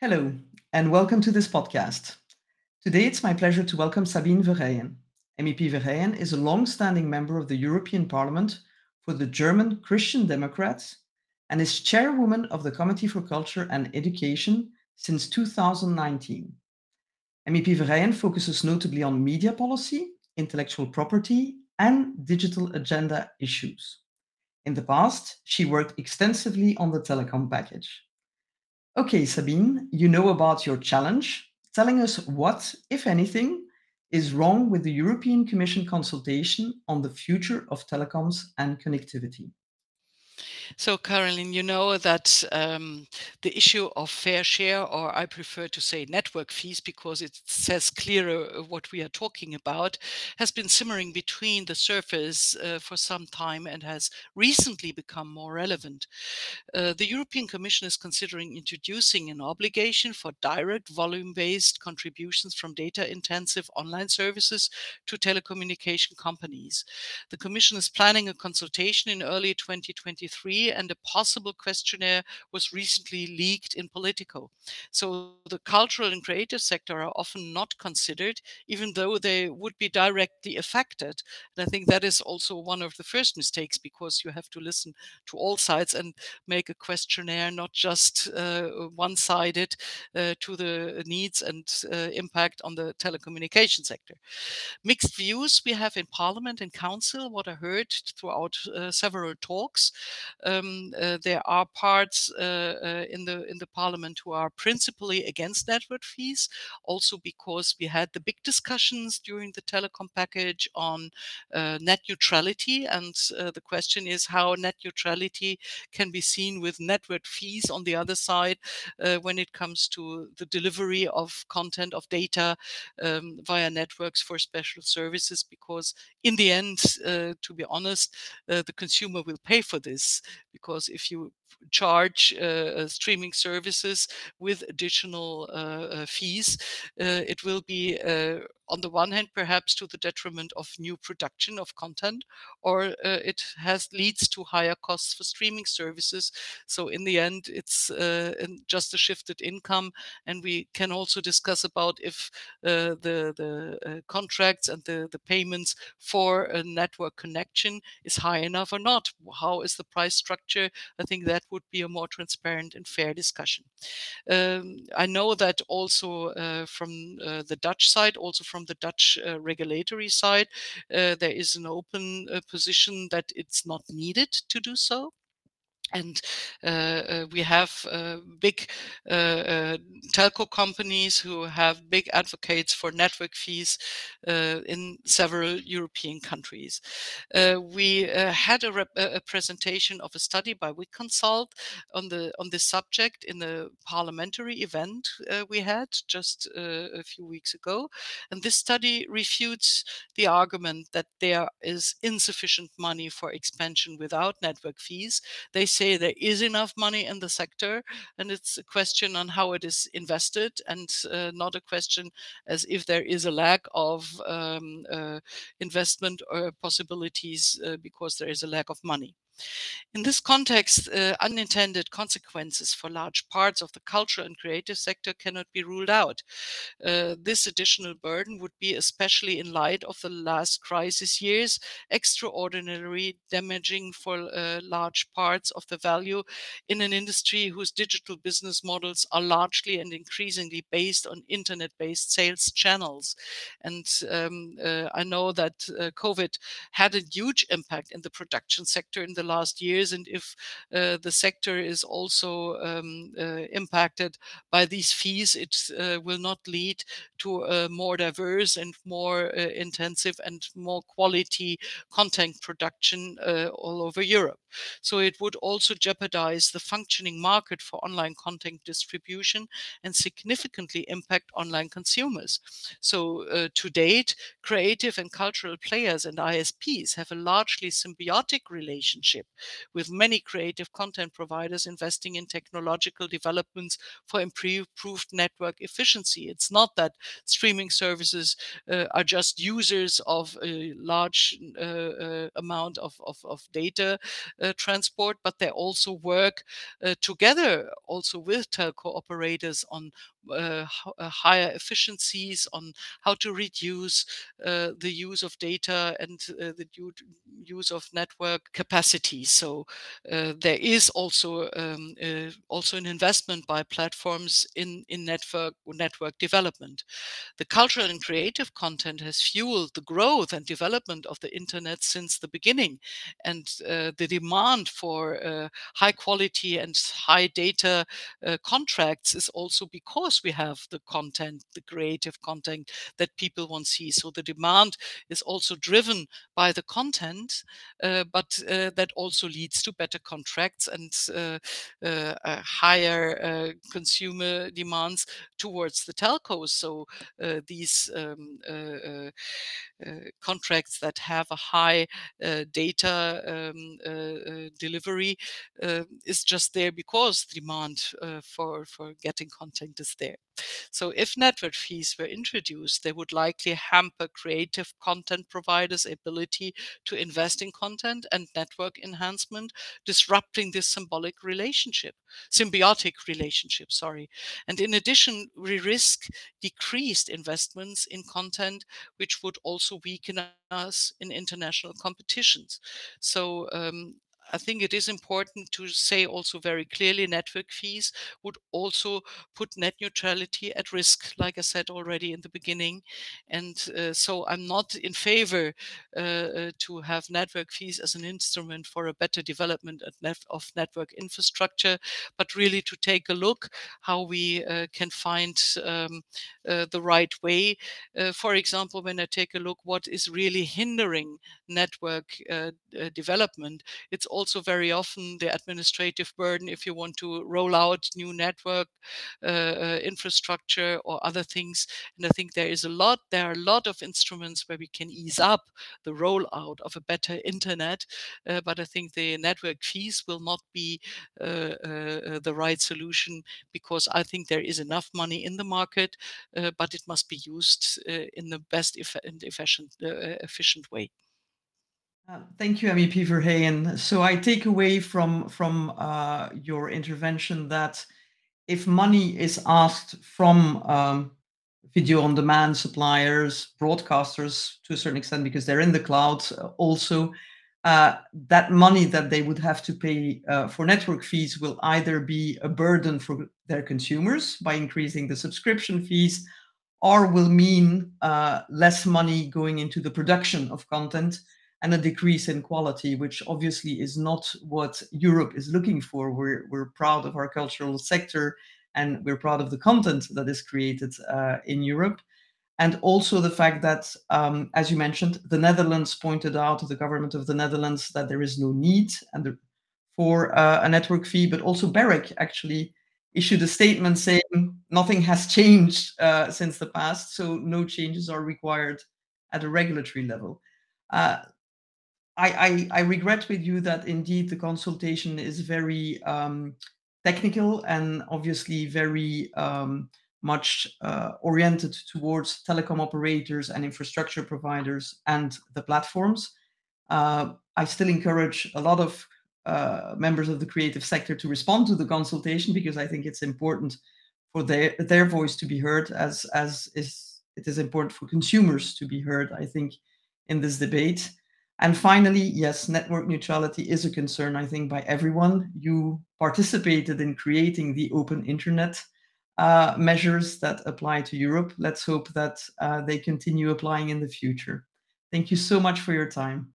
Hello, and welcome to this podcast. Today, it's my pleasure to welcome Sabine Verheyen. MEP Verheyen is a long-standing member of the European Parliament for the German Christian Democrats and is chairwoman of the Committee for Culture and Education since 2019. MEP Verheyen focuses notably on media policy, intellectual property, and digital agenda issues. In the past, she worked extensively on the telecom package. Okay, Sabine, you know about your challenge, telling us what, if anything, is wrong with the European Commission consultation on the future of telecoms and connectivity. So, Caroline, you know that um, the issue of fair share, or I prefer to say network fees because it says clearer what we are talking about, has been simmering between the surface uh, for some time and has recently become more relevant. Uh, the European Commission is considering introducing an obligation for direct volume based contributions from data intensive online services to telecommunication companies. The Commission is planning a consultation in early 2023 and a possible questionnaire was recently leaked in Politico. So the cultural and creative sector are often not considered, even though they would be directly affected. And I think that is also one of the first mistakes because you have to listen to all sides and make a questionnaire not just uh, one-sided uh, to the needs and uh, impact on the telecommunication sector. Mixed views we have in Parliament and Council. What I heard throughout uh, several talks um, uh, there are parts uh, uh, in the in the parliament who are principally against network fees, also because we had the big discussions during the telecom package on net neutrality, and the question is how net neutrality can be seen with network fees on the other side when it comes to the delivery of content of data um, via networks for special services because in the end uh, to be honest uh, the consumer will pay for this because if you charge uh, uh, streaming services with additional uh, fees, it will be on the one hand perhaps to the detriment of new production of content or uh, it has leads to higher costs for streaming services. So in the end it's uh, just a shifted income and we can also discuss about if uh, the the contracts and the the payments for a network connection is high enough or not. How is the price structure? I think that would be a more transparent and fair discussion. Um, I know that also uh, from uh, the Dutch side, also from the Dutch uh, regulatory side, uh, there is an open uh, position that it's not needed to do so and uh, uh, we have uh, big uh, uh, telco companies who have big advocates for network fees uh, in several European countries. we had a, a, presentation of a study by WIK-Consult on the on this subject in the parliamentary event we had just a few weeks ago, and this study refutes the argument that there is insufficient money for expansion without network fees. They say there is enough money in the sector, and it's a question on how it is invested, and uh, not a question as if there is a lack of um, uh, investment or possibilities uh, because there is a lack of money. In this context, uh, unintended consequences for large parts of the cultural and creative sector cannot be ruled out. Uh, this additional burden would be, especially in light of the last crisis years, extraordinarily damaging for uh, large parts of the value in an industry whose digital business models are largely and increasingly based on internet based sales channels. And um, uh, I know that uh, COVID had a huge impact in the production sector in the last years. And if uh, the sector is also um, uh, impacted by these fees, it uh, will not lead to a more diverse and more intensive and more quality content production all over Europe. So it would also jeopardize the functioning market for online content distribution and significantly impact online consumers. So uh, to date, creative and cultural players and ISPs have a largely symbiotic relationship with many creative content providers investing in technological developments for improved network efficiency. It's not that streaming services uh, are just users of a large uh, uh, amount of, of, of data uh, transport, but they also work uh, together also with telco operators on uh, uh, higher efficiencies, on how to reduce uh, the use of data and uh, the use of network capacity. So uh, there is also um, uh, also an investment by platforms in in network network development. The cultural and creative content has fueled the growth and development of the internet since the beginning, and the demand for high quality and high data contracts is also because we have the content, the creative content that people want to see. So the demand is also driven by the content, uh, but uh, that also leads to better contracts and uh, uh higher uh, consumer demands towards the telcos. So uh, these um, contracts that have a high data um, delivery is just there because demand for for getting content is there. So if network fees were introduced, they would likely hamper creative content providers' ability to invest in content and network enhancement, disrupting this symbolic relationship, symbiotic relationship, sorry. And in addition, we risk decreased investments in content, which would also weaken us in international competitions. So um, I think it is important to say also very clearly network fees would also put net neutrality at risk, like I said already in the beginning. And uh, so I'm not in favor uh, uh, to have network fees as an instrument for a better development of network infrastructure, but really to take a look how we uh, can find um, uh, the right way. Uh, for example, when I take a look what is really hindering network development, it's also very often the administrative burden if you want to roll out new network uh, uh, infrastructure or other things. And I think there is a lot, there are a lot of instruments where we can ease up the rollout of a better internet. Uh, but I think the network fees will not be uh, uh, the right solution because I think there is enough money in the market, uh, but it must be used in the best and efficient, efficient way. Uh, thank you, MEP Verheyen. So I take away from from uh, your intervention that if money is asked from um, video on demand suppliers, broadcasters to a certain extent because they're in the cloud uh, also, uh, that money that they would have to pay uh, for network fees will either be a burden for their consumers by increasing the subscription fees or will mean less money going into the production of content and a decrease in quality, which obviously is not what Europe is looking for. We're, we're proud of our cultural sector and we're proud of the content that is created uh, in Europe. And also the fact that, um, as you mentioned, the Netherlands pointed out to the government of the Netherlands that there is no need and the, for uh, a network fee, but also BEREC actually issued a statement saying nothing has changed uh, since the past, so no changes are required at a regulatory level. Uh, I, I, I regret with you that indeed the consultation is very um, technical and obviously very um, much uh, oriented towards telecom operators and infrastructure providers and the platforms. Uh, I still encourage a lot of uh, members of the creative sector to respond to the consultation because I think it's important for their their voice to be heard as as is it is important for consumers to be heard. I think in this debate. And finally, yes, network neutrality is a concern, I think, by everyone. You participated in creating the open internet uh, measures that apply to Europe. Let's hope that uh, they continue applying in the future. Thank you so much for your time.